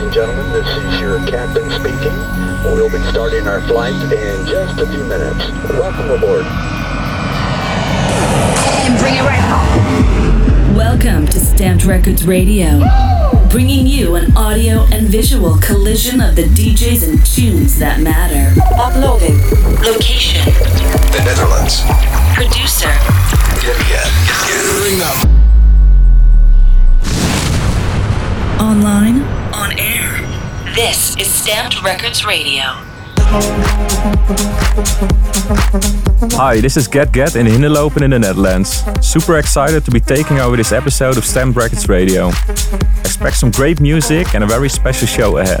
ladies and gentlemen. This is your captain speaking. We'll be starting our flight in just a few minutes. Welcome aboard. And bring it right home. Welcome to Stamped Records Radio, bringing you an audio and visual collision of the DJs and tunes that matter. Uploading. Location. The Netherlands. Producer. Get get Bring up. Online. This is Stamped Records Radio. Hi, this is Get Get in Hindelopen in the Netherlands. Super excited to be taking over this episode of Stamped Records Radio. Expect some great music and a very special show ahead.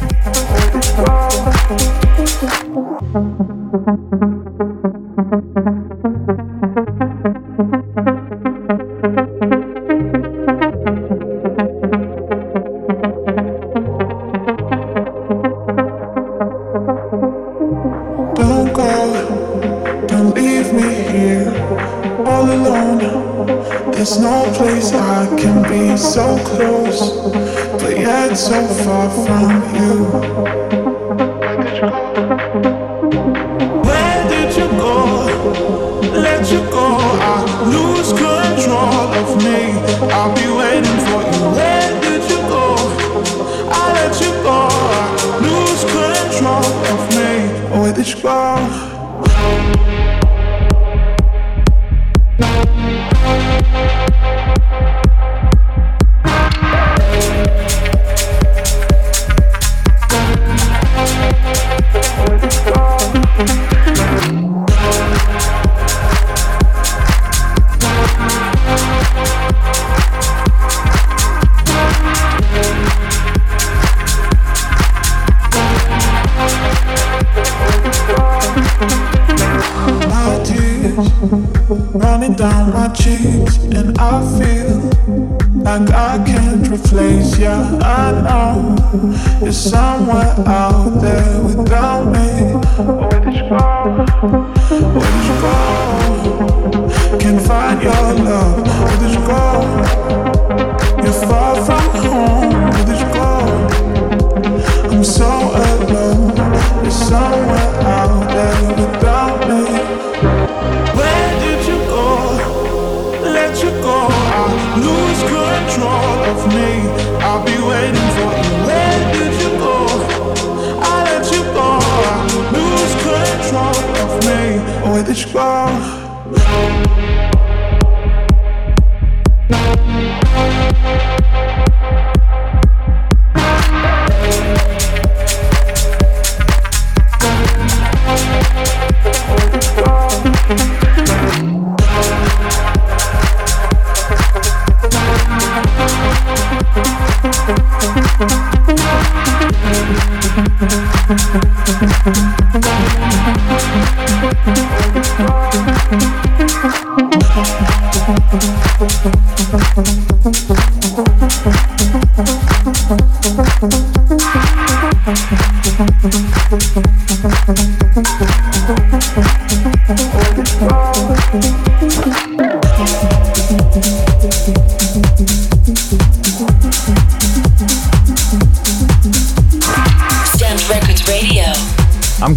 You're somewhere out there without me.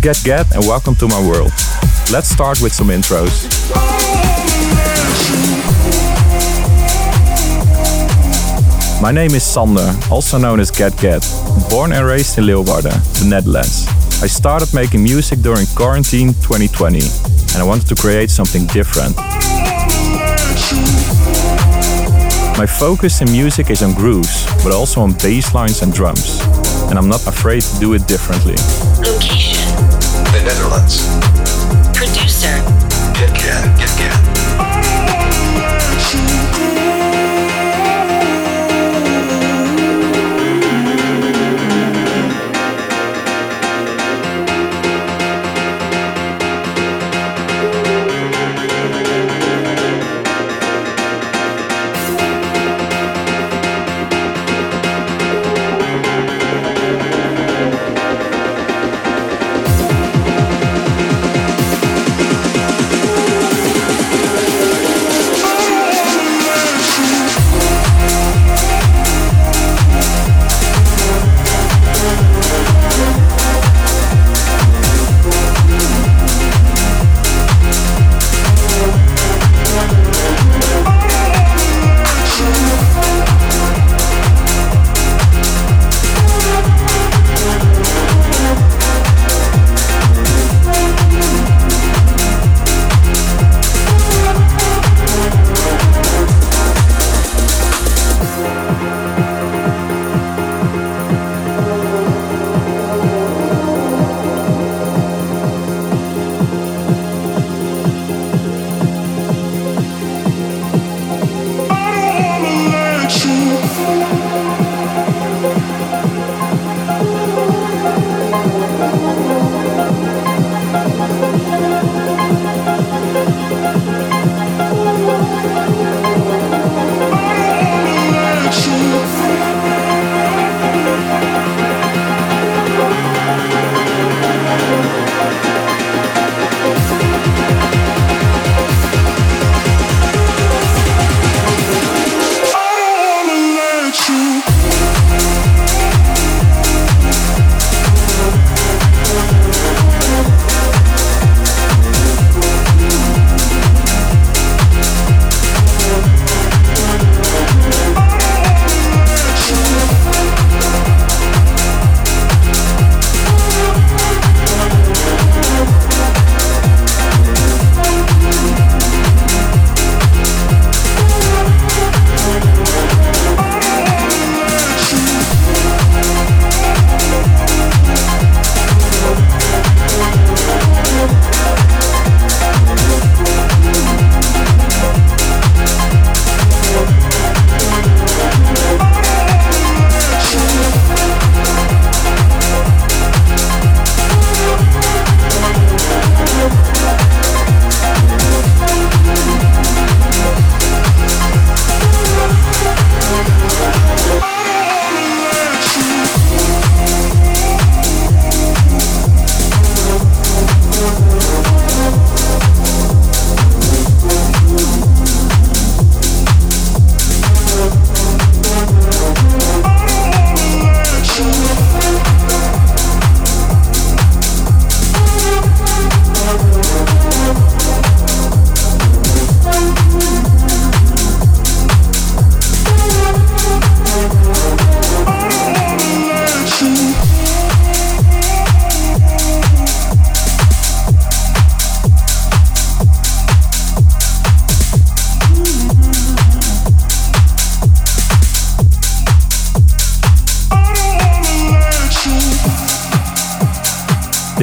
Get Get and welcome to my world. Let's start with some intros. My name is Sander, also known as Get Get. Born and raised in Leeuwarden, the Netherlands. I started making music during quarantine 2020 and I wanted to create something different. My focus in music is on grooves, but also on bass lines and drums. And I'm not afraid to do it differently. Location. The Netherlands. Producer.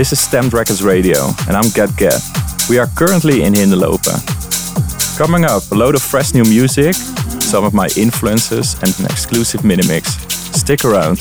This is Stamped Records Radio, and I'm Get Get. We are currently in Hindelopen. Coming up, a load of fresh new music, some of my influences, and an exclusive mini mix. Stick around.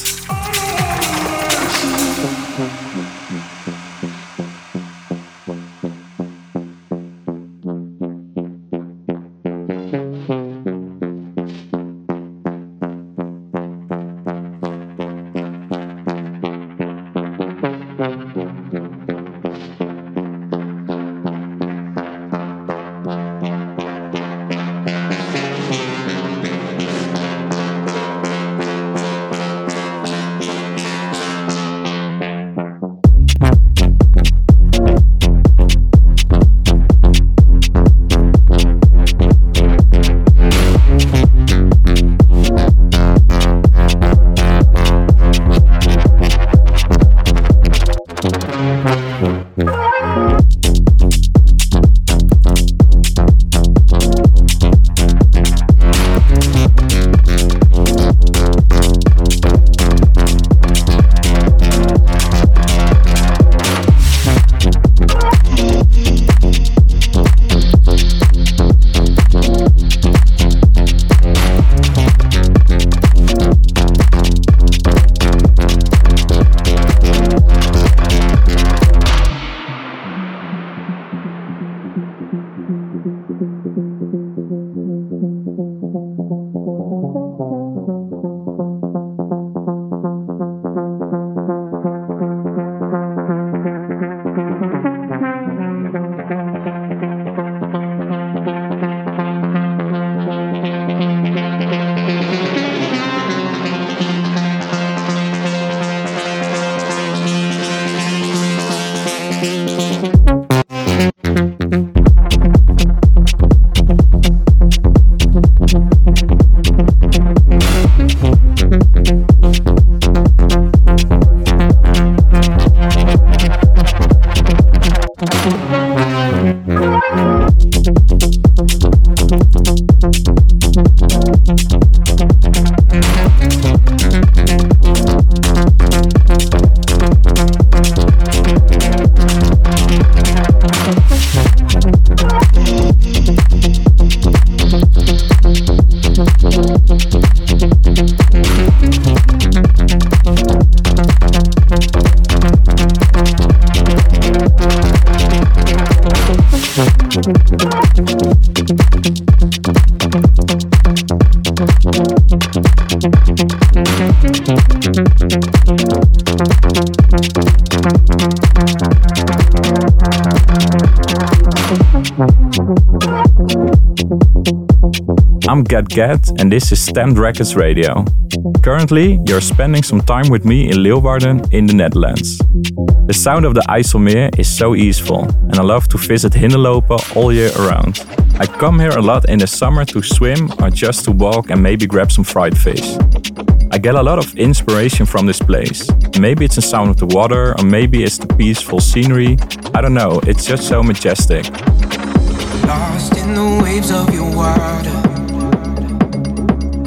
I'm Get Get, and this is Stamped Records Radio. Currently, you're spending some time with me in Leeuwarden in the Netherlands. The sound of the IJsselmeer is so easeful, and I love to visit Hindelopen all year around. I come here a lot in the summer to swim or just to walk and maybe grab some fried fish. I get a lot of inspiration from this place. Maybe it's the sound of the water, or maybe it's the peaceful scenery. I don't know, it's just so majestic. Lost in the waves of your water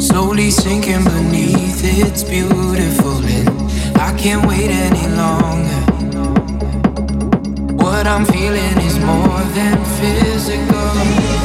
slowly sinking beneath. It's beautiful, and I can't wait any longer. What I'm feeling is more than physical.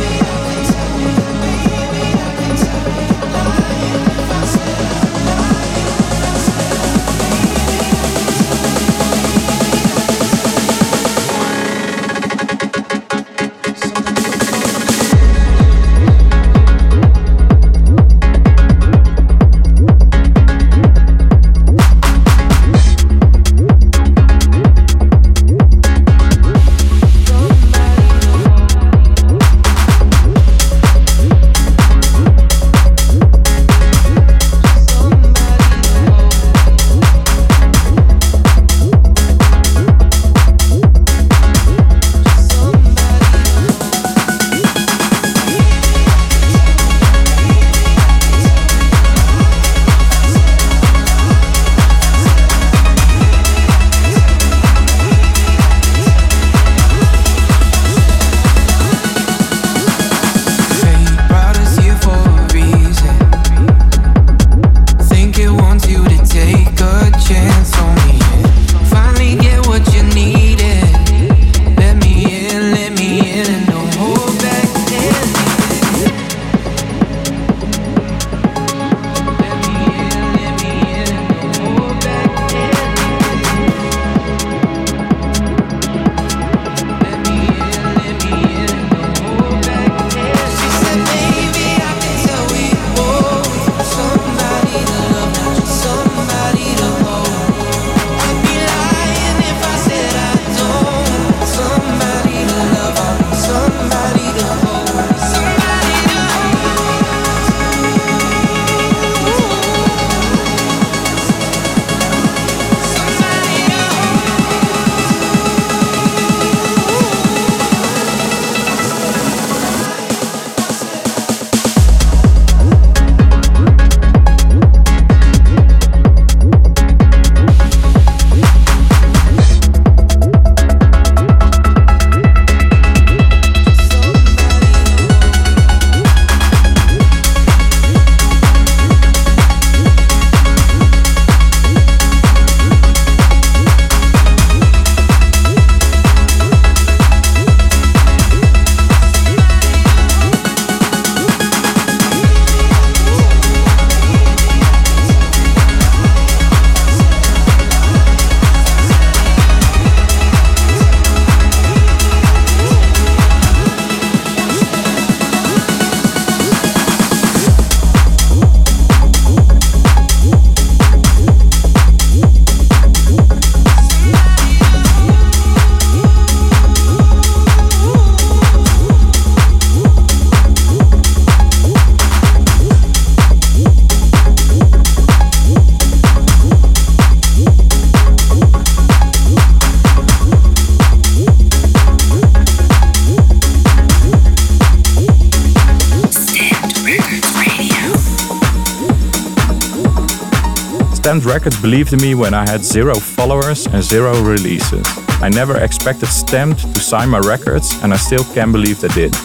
Stamped Records believed in me when I had zero followers and zero releases. I never expected Stamped to sign my records, and I still can't believe they did.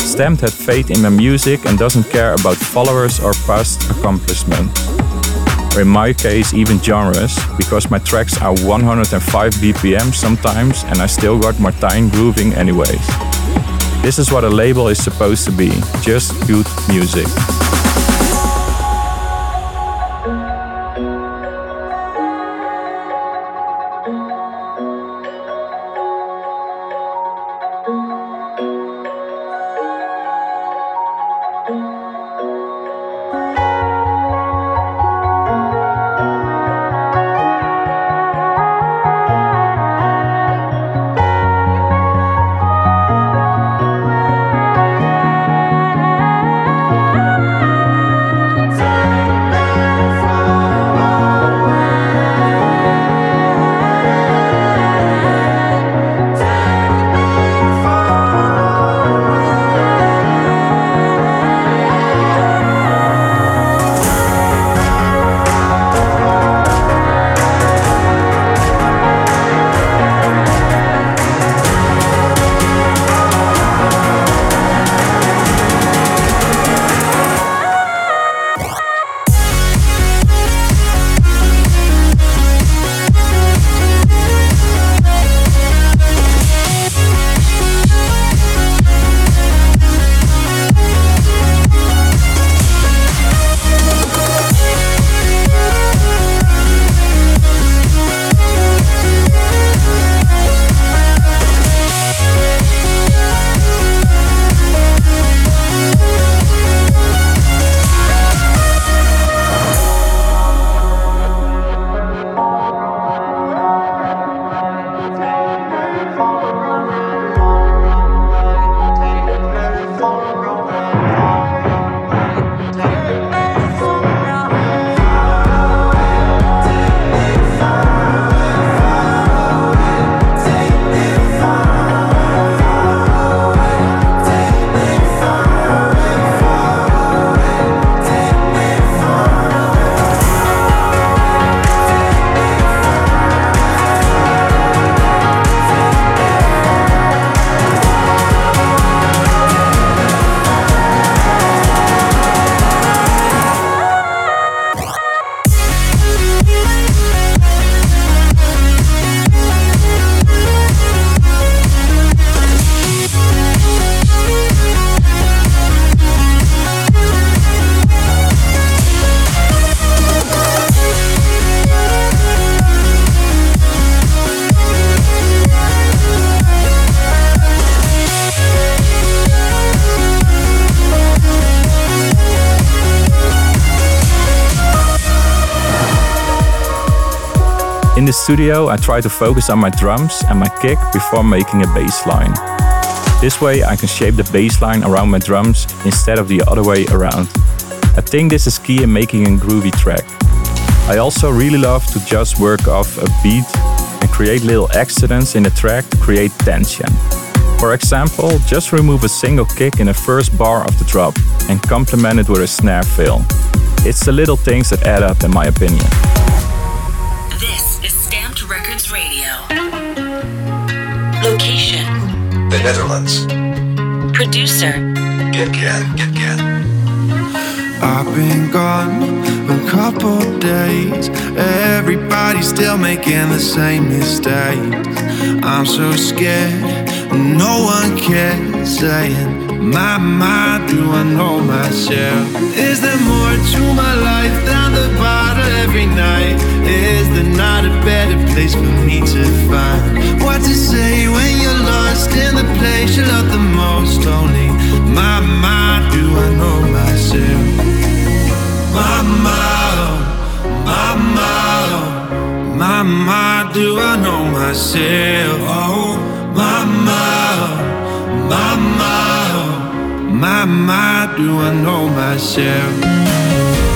Stamped had faith in my music and doesn't care about followers or past accomplishments. Or in my case, even genres, because my tracks are 105 BPM sometimes and I still got Martijn grooving anyways. This is what a label is supposed to be just good music. Studio, I try to focus on my drums and my kick before making a bass line. This way I can shape the bass line around my drums instead of the other way around. I think this is key in making a groovy track. I also really love to just work off a beat and create little accidents in the track to create tension. For example, just remove a single kick in the first bar of the drop and complement it with a snare fill. It's the little things that add up in my opinion. Location The Netherlands. Producer Get Get, Get Get. I've been gone a couple days. Everybody's still making the same mistakes. I'm so scared, no one cares. Saying, My, my, do I know myself? Is there more to my life than the bottle every night? Is there not a better place for me to find? What to say when you're lost in the place you love the most? Only my, my, do I know myself? My, my, my, my, my, my, do I know myself? Oh, my, my, my, my. My, my, do I know myself?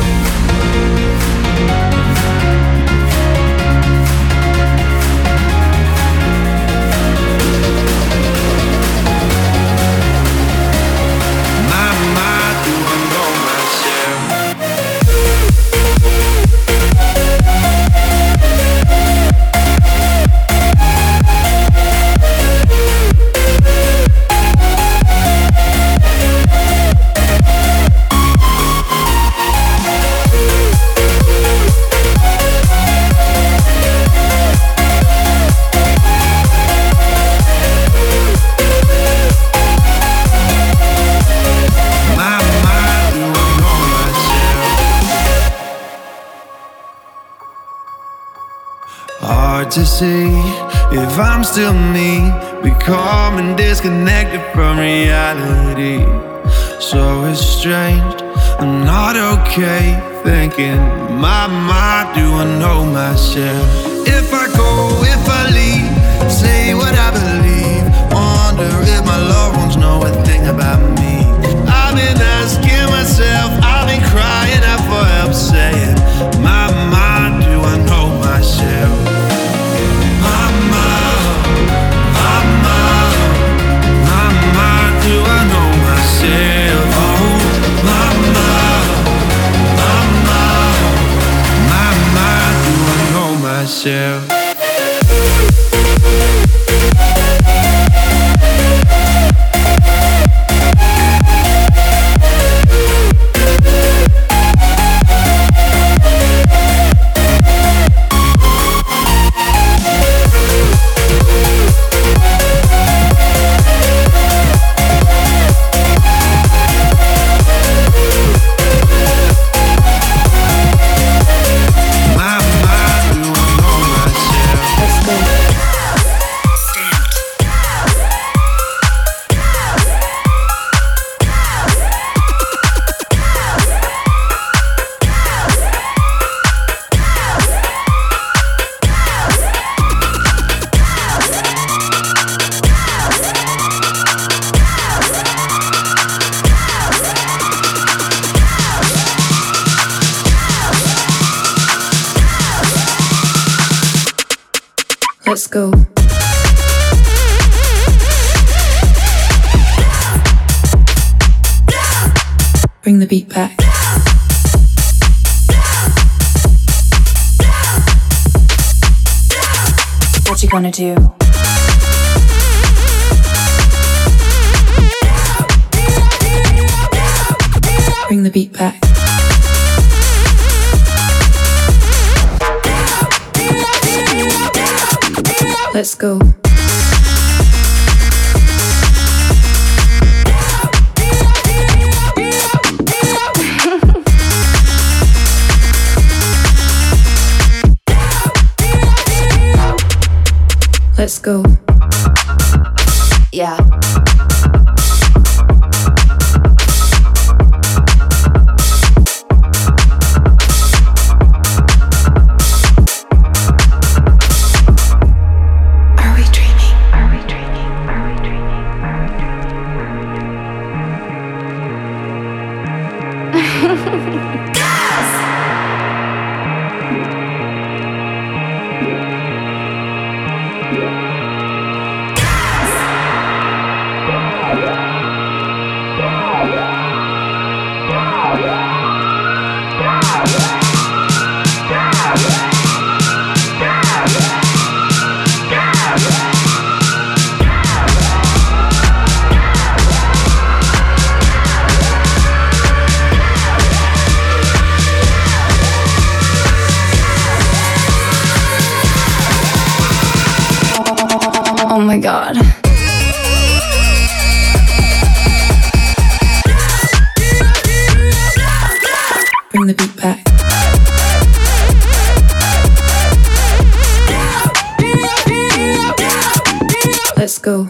To see if I'm still me, becoming disconnected from reality. So it's strange, I'm not okay. Thinking, my mind, do I know myself? If I go, if I leave, say what I believe. Wonder if my loved ones know a thing about me. I've been asking myself, myself? Let's go. Bring the beat back. What you gonna do? Let's go. My god. Bring the beat back. Let's go.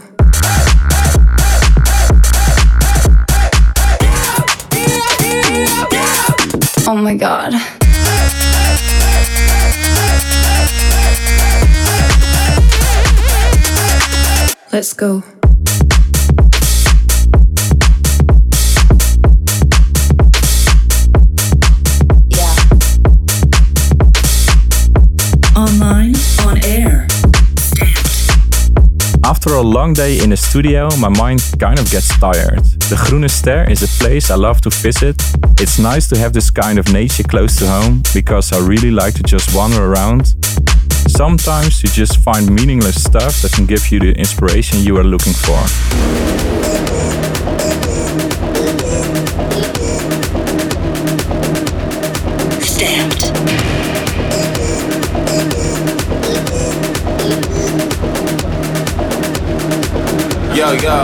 Oh my god. Let's go. Yeah. Online, on air. After a long day in the studio, my mind kind of gets tired. The Groene Ster is a place I love to visit. It's nice to have this kind of nature close to home because I really like to just wander around. Sometimes you just find meaningless stuff that can give you the inspiration you are looking for. Stamped. Yo, yo,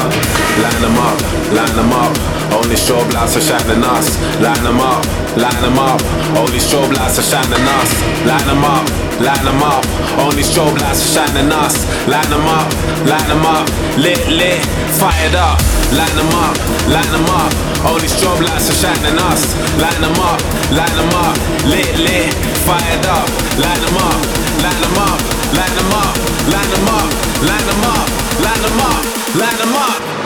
line them up, line them up. Only strobe lights are shining us. Line them up, line them up. Only strobe lights are shining us. Line them up, line them up. Only strobe lights are shining us. Line them up, line them up. Lit, lit, fired up. Line them up, line them up. Only strobe lights are shining us. Line them up, line them up. Lit, lit, fired up. Line them up, line them up, line them up, line them up, line them up, line them up, line them up.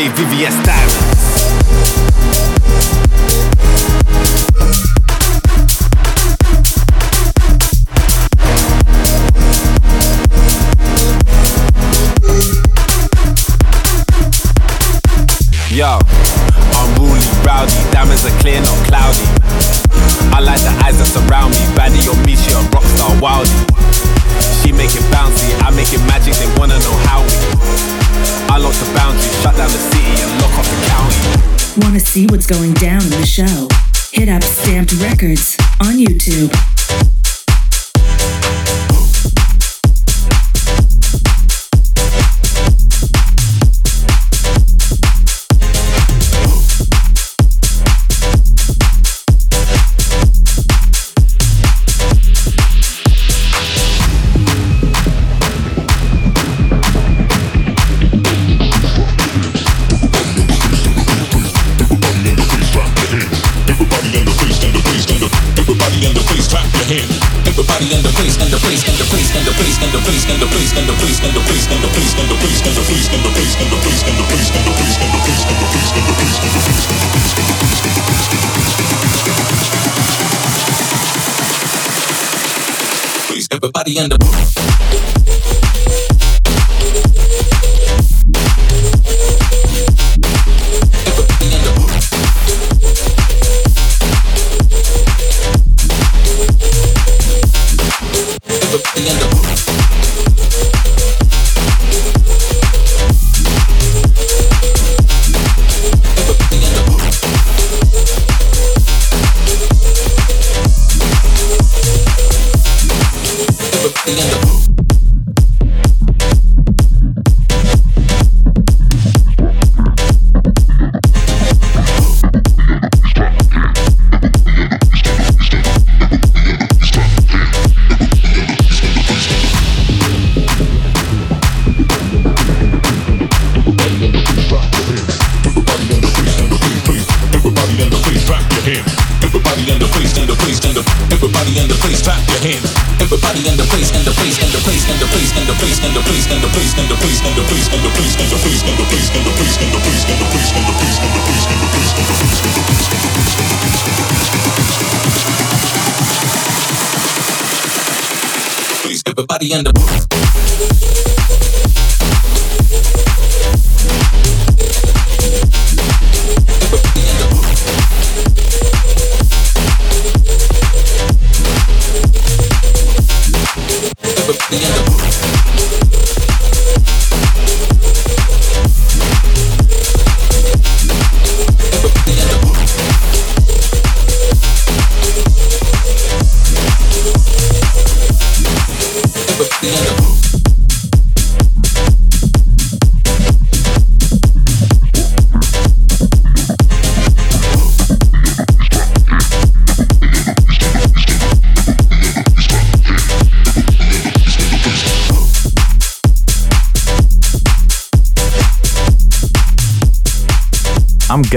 Made VVS diamonds. Yo, unruly, rowdy, diamonds are clear, not cloudy. I like the eyes that surround me, baddie on me, she a rockstar wildie. She make it bouncy, I make it magic, they wanna know how we. Unlock the boundaries, shut down the city and lock off the county. Want to see what's going down in the show? Hit up Stamped Records on YouTube. Everybody in the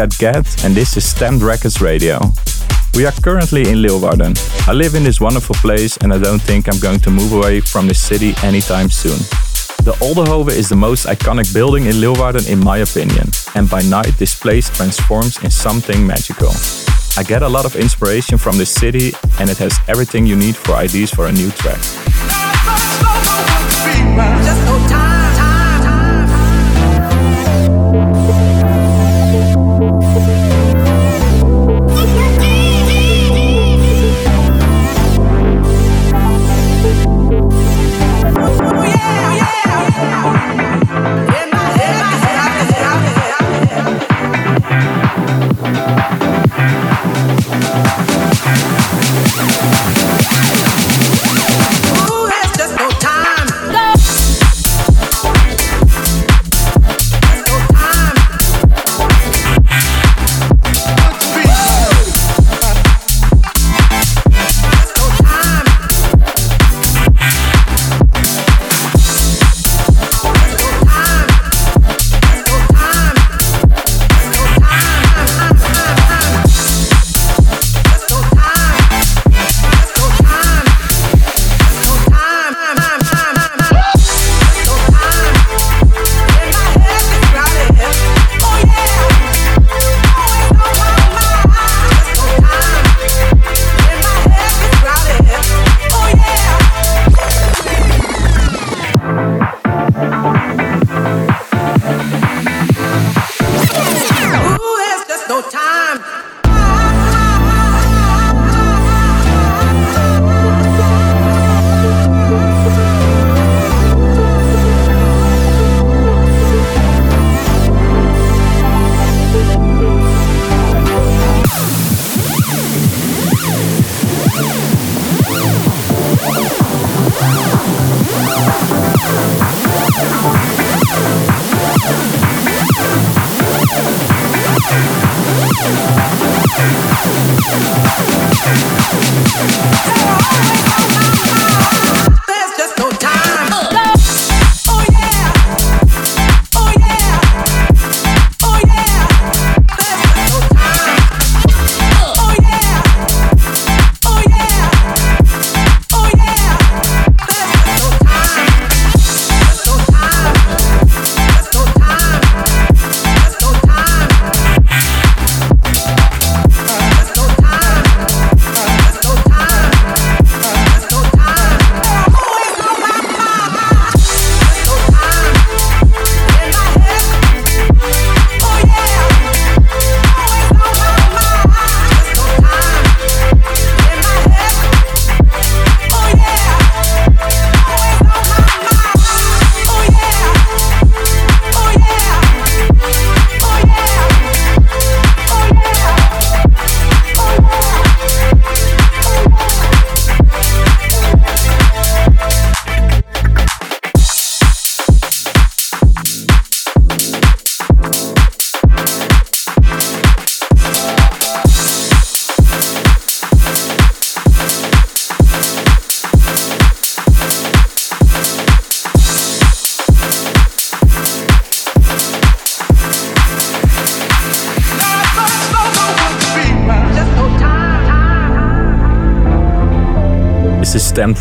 And this is Stamped Records Radio. We are currently in Leeuwarden. I live in this wonderful place, and I don't think I'm going to move away from this city anytime soon. The Oldehove is the most iconic building in Leeuwarden, in my opinion, and by night this place transforms in something magical. I get a lot of inspiration from this city, and it has everything you need for ideas for a new track.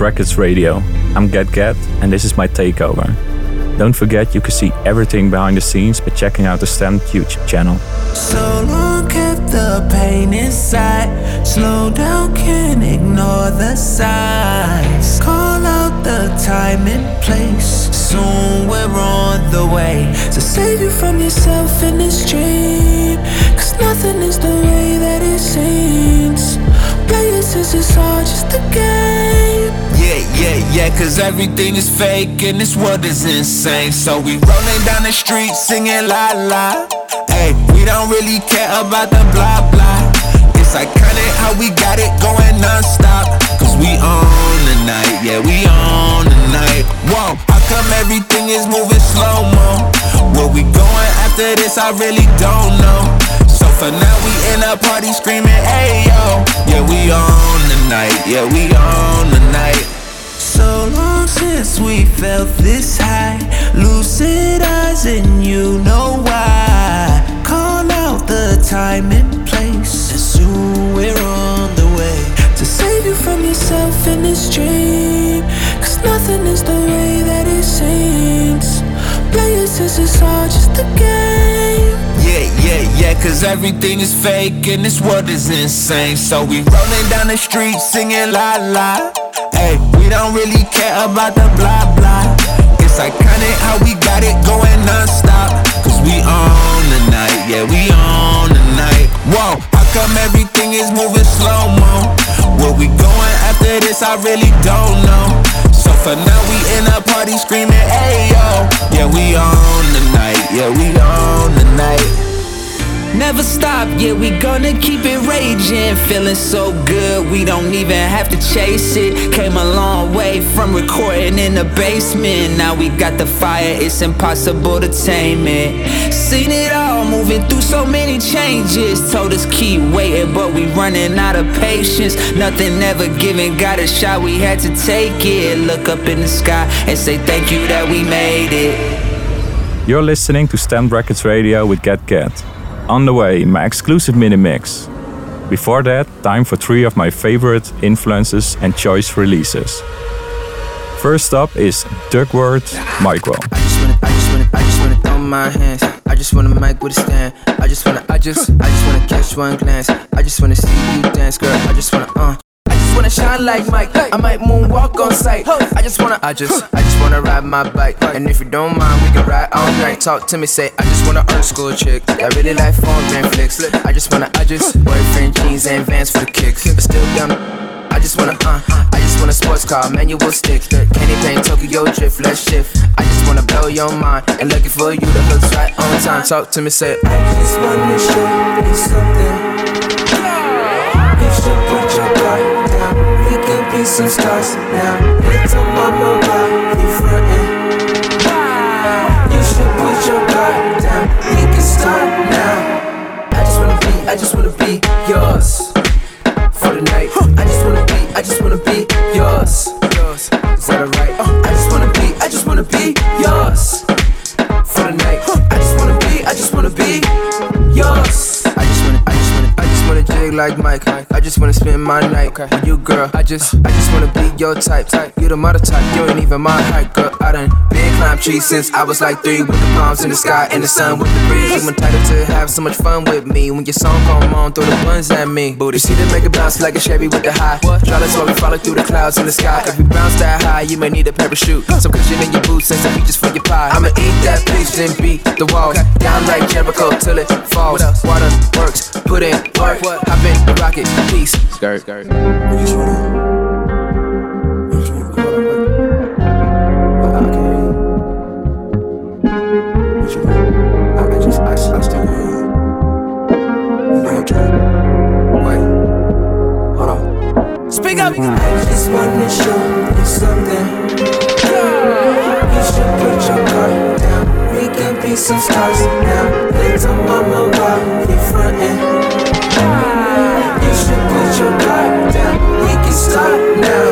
Records Radio. I'm Get Get, and this is my takeover. Don't forget you can see everything behind the scenes by checking out the Stamped YouTube channel. So long kept the pain inside. Slow down, can't ignore the signs. Call out the time and place. Soon we're on the way save you from yourself in this dream. Cause nothing is the way that it seems. Play it since it's all just a game. Yeah, yeah, yeah, cause everything is fake and this world is insane. So we rolling down the street singing la la. Hey, we don't really care about the blah blah. It's iconic how we got it going non-stop Cause we on the night, yeah we on the night Whoa, how come everything is moving slow-mo? Where we going after this, I really don't know So for now we in a party screaming, hey yo Yeah we on the night, yeah we on the night so long since we felt this high. Lucid eyes and you know why. Call out the time and place. And soon we're on the way To save you from yourself in this dream. Cause nothing is the way that it seems. Play it since it's all just a game yeah, yeah, yeah, cause everything is fake and this world is insane. So we rolling down the street singing la la. Hey, we don't really care about the blah blah. It's iconic how we got it going non-stop. Cause we on the night, yeah, we on the night. Whoa, how come everything is moving slow-mo? Where we going after this, I really don't know. So for now we in a party screaming, hey yo. Yeah, we on the night, yeah, we on the night. Never stop, yeah, we gonna keep it raging. Feeling so good, we don't even have to chase it. Came a long way from recording in the basement. Now we got the fire, it's impossible to tame it. Seen it all, moving through so many changes. Told us keep waiting, but we running out of patience. Nothing ever given, got a shot, we had to take it. Look up in the sky and say thank you that we made it. You're listening to Stamped Records Radio with Get Get. On the way, my exclusive mini mix. Before that, time for three of my favorite influences and choice releases. First up is Duckwrth Micro. I just wanna, mic with a stand. I just wanna, I just, I just wanna catch one glance. I just wanna see you dance, girl. I just wanna, uh. I just wanna shine like Mike. I might moonwalk on sight. I just wanna, I just, I just wanna ride my bike. And if you don't mind, we can ride all night. Talk to me, say, I just wanna earn school chick. I really like and flicks. I just wanna, I just, boyfriend jeans and vans for the kicks. But still down. I just wanna, uh, I just want a sports car, manual stick. Candy paint, Tokyo drift, let's shift. I just wanna blow your mind and looking for you to hook right on time. Talk to me, say, I just wanna show you something. Can some stars now. Little mama, why you frontin'? You should put your guard down. We can start now. I just wanna be, I just wanna be yours for the night. I just wanna be, I just wanna be yours. Yours. Is that alright? I just wanna be, I just wanna be yours wanna, I just wanna jig like Mike. I just wanna spend my night with you, girl. I just, I just wanna be your type. You the mother type, you ain't even my height, girl. I done been climb trees since I was like three, with the palms in the sky and the sun with the breeze. You entitled to have so much fun with me. When your song come on, throw the buns at me. Booty, see them make it bounce like a Chevy with the high. Try to while we follow through the clouds in the sky. If we bounce that high, you may need a parachute. Some cushion in your boots and some features for your pie. I'ma eat that piece, then beat the walls down like Jericho till it falls. Water works, put in work, hop in the rocket, peace. Skirt, skirt. Speak up. Mm. I just wanna show you something. You should put your guard down. We can be some stars now. Little mama, why you frontin'? You should put your guard down. We can start now.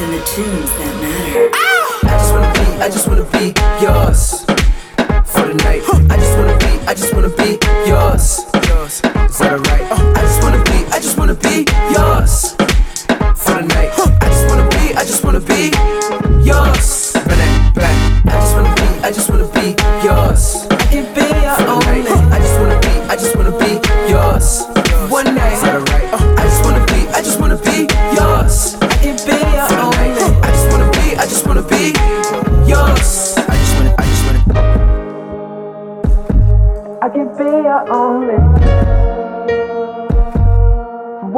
is the tunes that matter. I just wanna be, I just wanna be yours for the night. I just wanna be, I just wanna be yours. Yours, is that alright? I just wanna be, I just wanna be yours for the night. I just wanna be, I just wanna be yours. Black, black. I just wanna be, I just wanna be yours.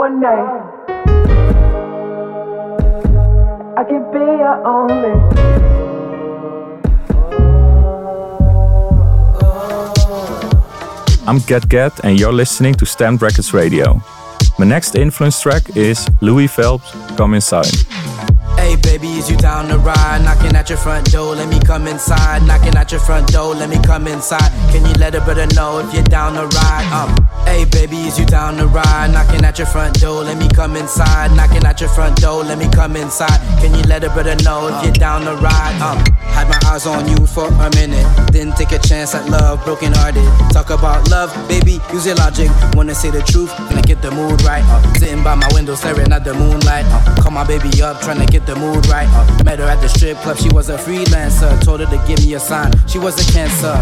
One night. I can be your only. I'm Get Get, and you're listening to Stamped Records Radio. My next influence track is Louis Phelps, Come Inside. Is you down to ride? Knocking at your front door, let me come inside. Knocking at your front door, let me come inside. Can you let a brother know if you're down to ride? Um, hey baby, is you down to ride? Knocking at your front door, let me come inside. Knocking at your front door, let me come inside. Can you let a brother know if you're down to ride? Um, had my eyes on you for a minute, then take a chance at love, broken hearted. Talk about love, baby, use your logic. Wanna say the truth, gonna get the mood right. Uh, sitting by my window, staring at the moonlight. Uh, call my baby up, trying to get the mood right. Uh, met her at the strip club, she was a freelancer. Told her to give me a sign, she was a cancer.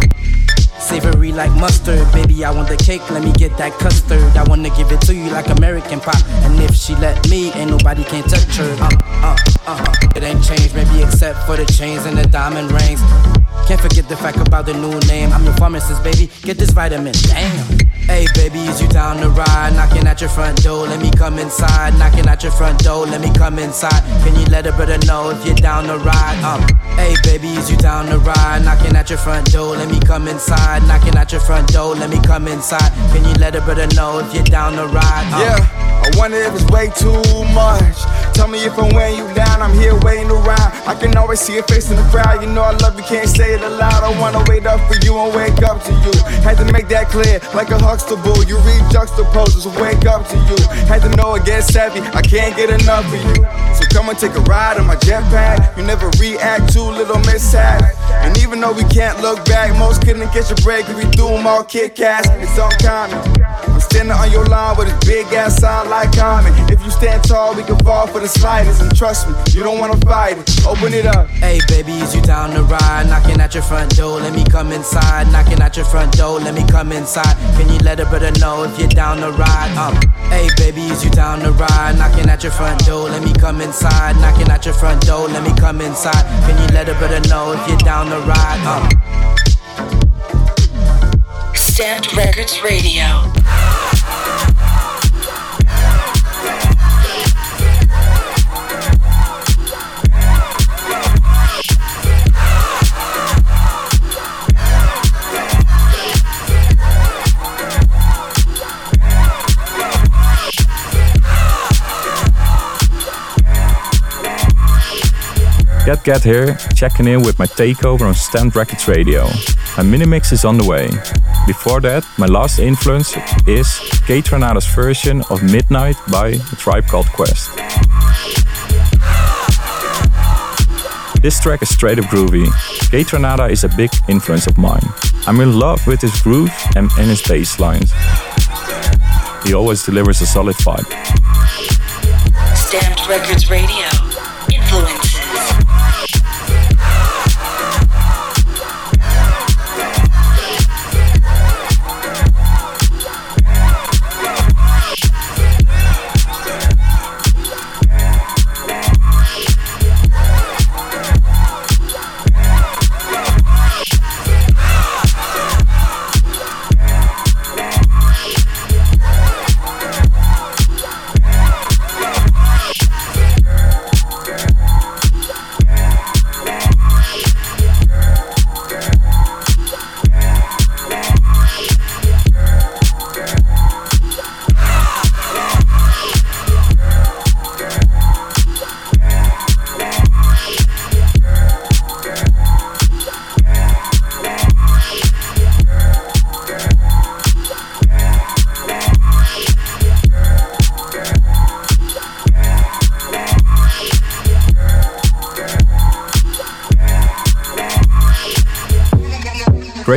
Savory like mustard, baby. I want the cake, let me get that custard. I wanna give it to you like American pie. And if she let me, ain't nobody can touch her. Uh, uh, uh, uh. It ain't changed, maybe except for the chains and the diamond rings. Can't forget the fact about the new name. I'm your pharmacist, baby. Get this vitamin. Damn. Hey, baby, is you down to ride? Knocking at your front door, let me come inside. Knocking at your front door, let me come inside. Can you let a brother know if you're down to ride? Um, hey, baby, is you down to ride? Knocking at your front door, let me come inside. Knocking at your front door, let me come inside. Can you let a brother know if you're down to ride? Um, yeah, I wonder if it's way too much. Tell me if I'm weighing you down, I'm here waiting around. I can always see your face in the crowd. You know I love you, can't say it aloud. I wanna wait up for you and wake up to you. Had to make that clear, like a You read juxtaposes, wake up to you. Had to know it gets savvy, I can't get enough of you. So come and take a ride on my jetpack. You never react to little mishaps. And even though we can't look back, most couldn't catch a break if we do them all Kit Kats. It's uncommon. I'm standing on your line with a big ass sign like common. If you stand tall, we can fall for the slightest. And trust me, you don't wanna fight it. Open it up. Hey, baby, is you down to ride? Knocking at your front door, let me come inside. Knocking at your front door, let me come inside. Can you let a brother know if you're down to ride? Um, hey, baby, is you down to ride? Knocking at your front door, let me come inside. Knocking at your front door, let me come inside. Can you let a brother know if you're down to ride? Um. Stamped Records Radio. Get Get here, checking in with my takeover on Stamped Records Radio. My mini mix is on the way. Before that, my last influence is Kaytranada's version of Midnight by a tribe called Quest. This track is straight up groovy. Kaytranada is a big influence of mine. I'm in love with his groove and, and his bass lines. He always delivers a solid vibe. Stamped Records Radio.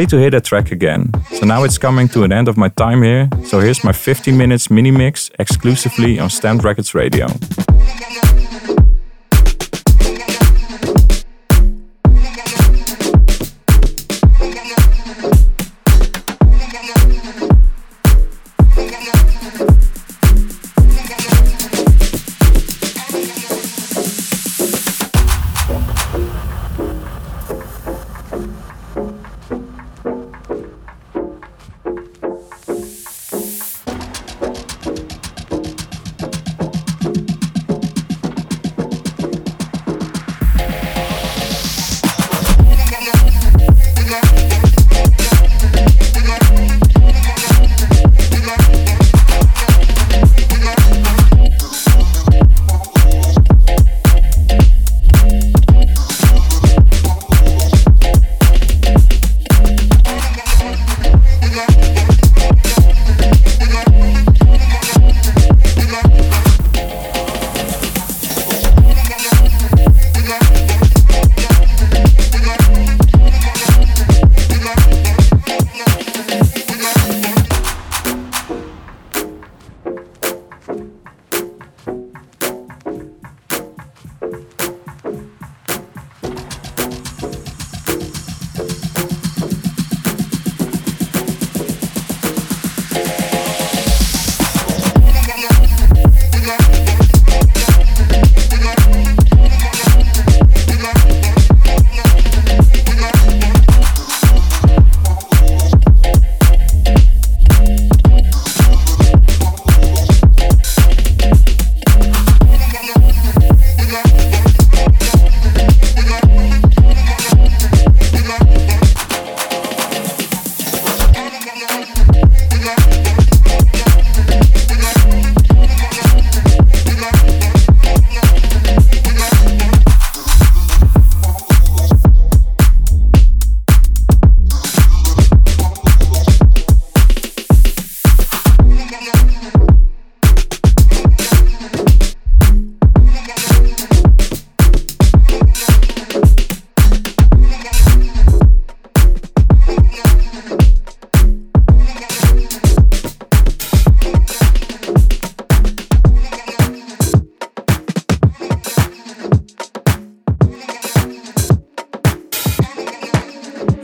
Great to hear that track again. So now it's coming to an end of my time here. So here's my 15 minutes mini mix exclusively on Stamped Records Radio.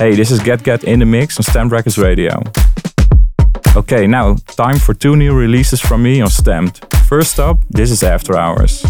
Hey, this is Get Get in the Mix on Stamped Records Radio. Okay, now time for two new releases from me on Stamped. First up, this is After Hours.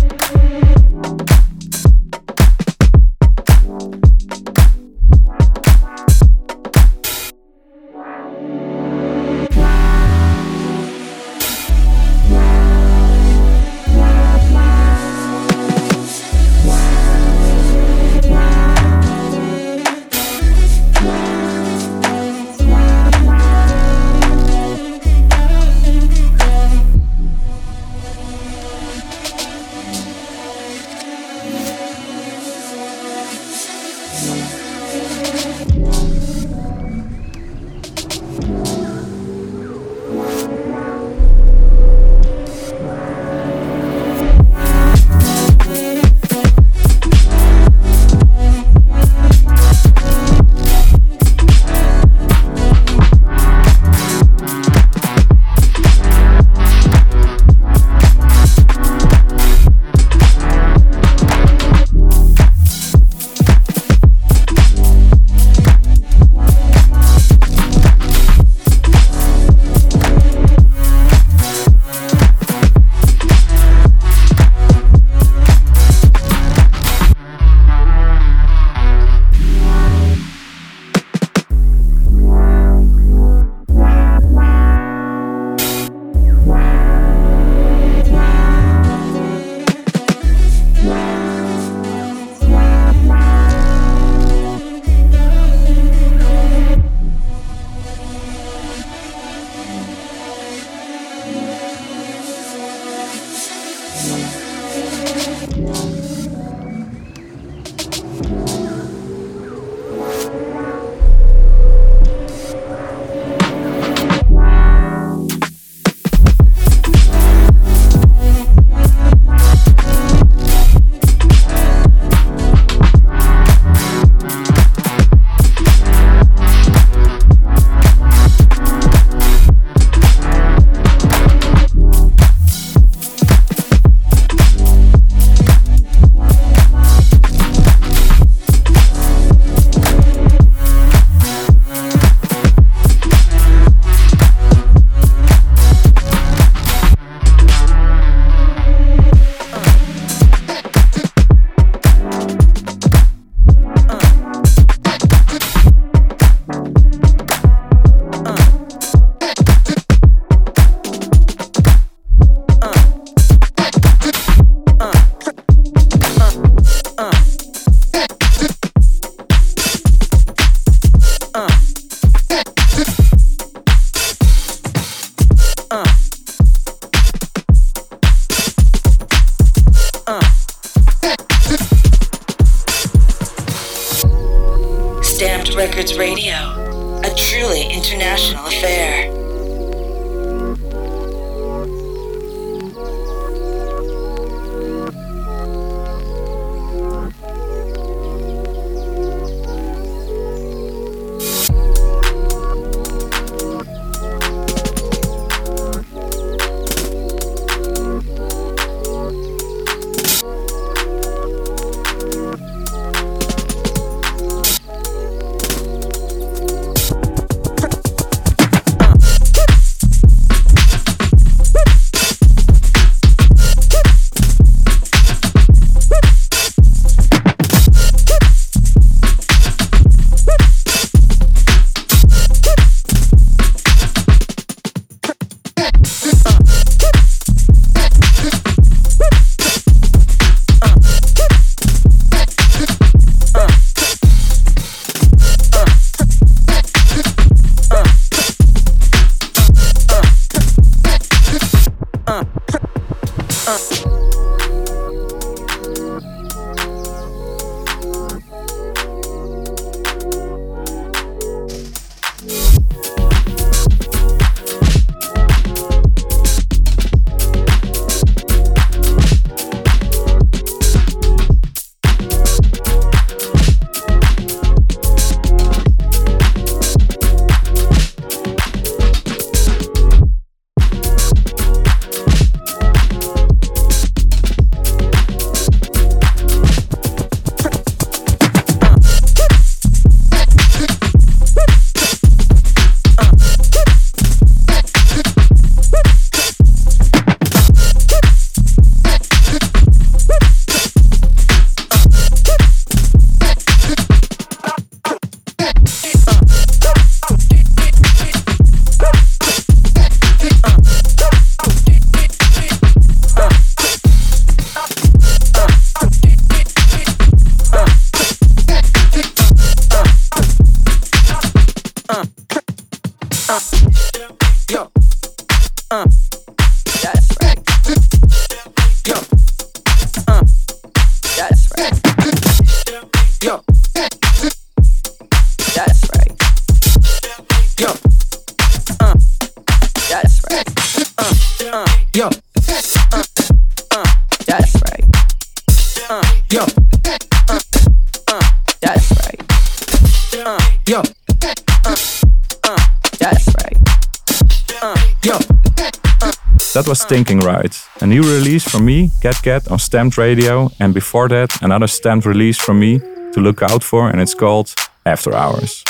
That was Stinking Right, a new release from me, Get Get, on Stamped Radio, and before that, another stamped release from me to look out for, and it's called After Hours.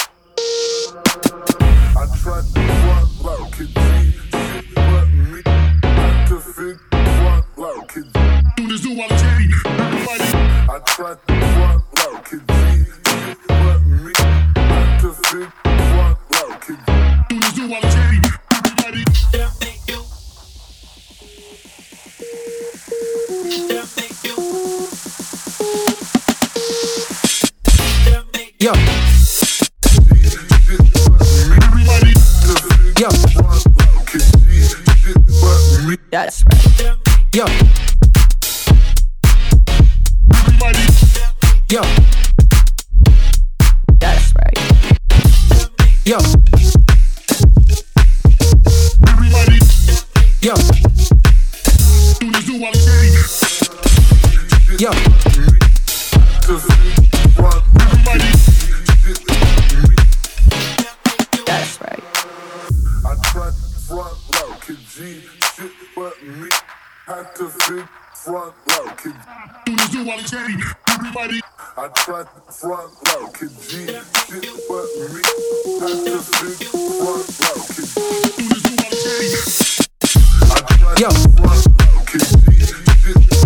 Yo. Yo. That's right. Yo. Yo. That's right. Yo. Yo. Yo. That's right. I tried front low, kid G, shit but me. Had to fit front low, kid Do this do while chain. Everybody. I tried front low, kid G, shit but me. Had to fit front low, kid Do this do while chain. I tried Yo. front low, kid G, shit but me.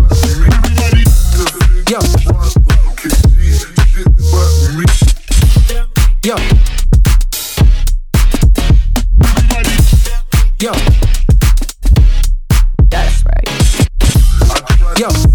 Yo. Front low, kid G, shit but me. Yo. Yo. That's right. Yo.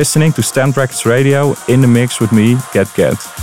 Listening to Stamped Records Radio in the mix with me, Get Get.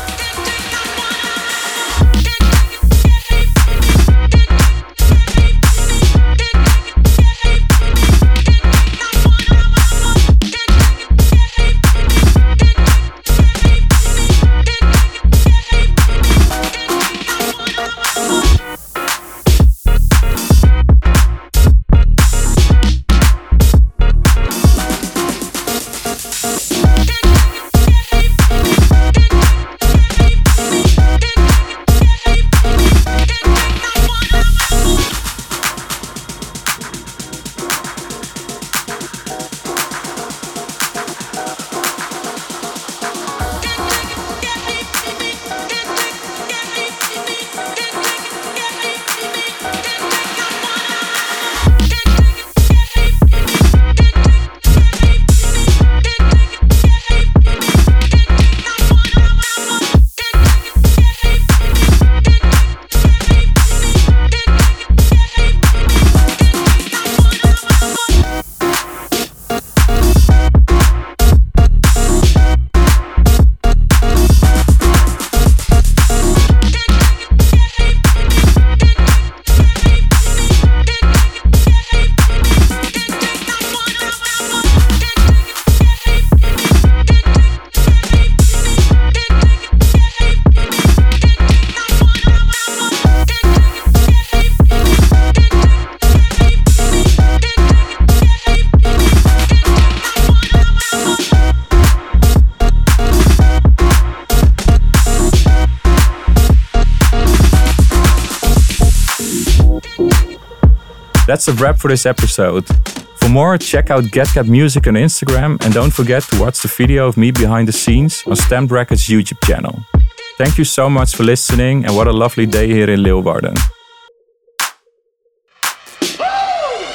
Wrap for this episode. For more, check out GetGet Music on Instagram and don't forget to watch the video of me behind the scenes on Stamped Records YouTube channel. Thank you so much for listening and what a lovely day here in Leeuwarden.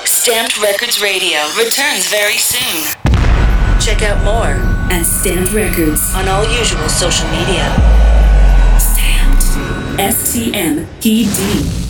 Stamped Records Radio returns very soon. Check out more at Stamped Records on all usual social media. Stamped. S T M P D.